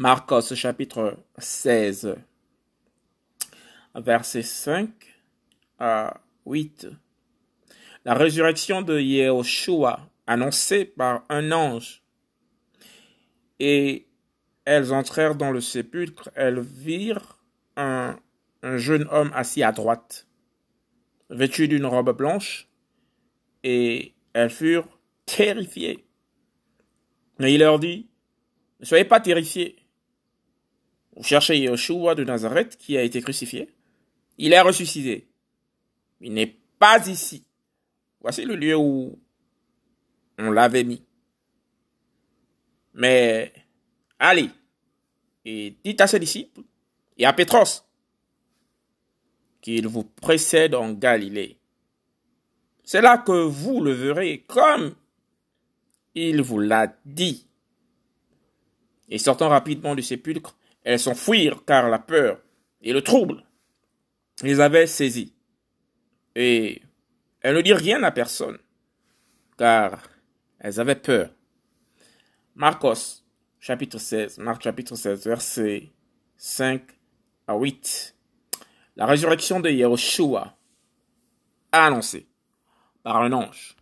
Marcos chapitre 16, verset 5 à 8. La résurrection de Yehoshua annoncée par un ange. Et elles entrèrent dans le sépulcre, elles virent un, un jeune homme assis à droite, vêtu d'une robe blanche, et elles furent terrifiées. Mais il leur dit, ne soyez pas terrifiés. Vous cherchez Yeshua de Nazareth qui a été crucifié. Il est ressuscité. Il n'est pas ici. Voici le lieu où on l'avait mis. Mais allez et dites à ses disciples et à Pétros qu'il vous précède en Galilée. C'est là que vous le verrez comme il vous l'a dit. Et sortant rapidement du sépulcre, elles s'enfuirent car la peur et le trouble les avaient saisies. Et elles ne dirent rien à personne, car elles avaient peur. Marcos, chapitre 16, Marc chapitre 16, versets 5 à 8. La résurrection de Yehoshua, annoncée par un ange.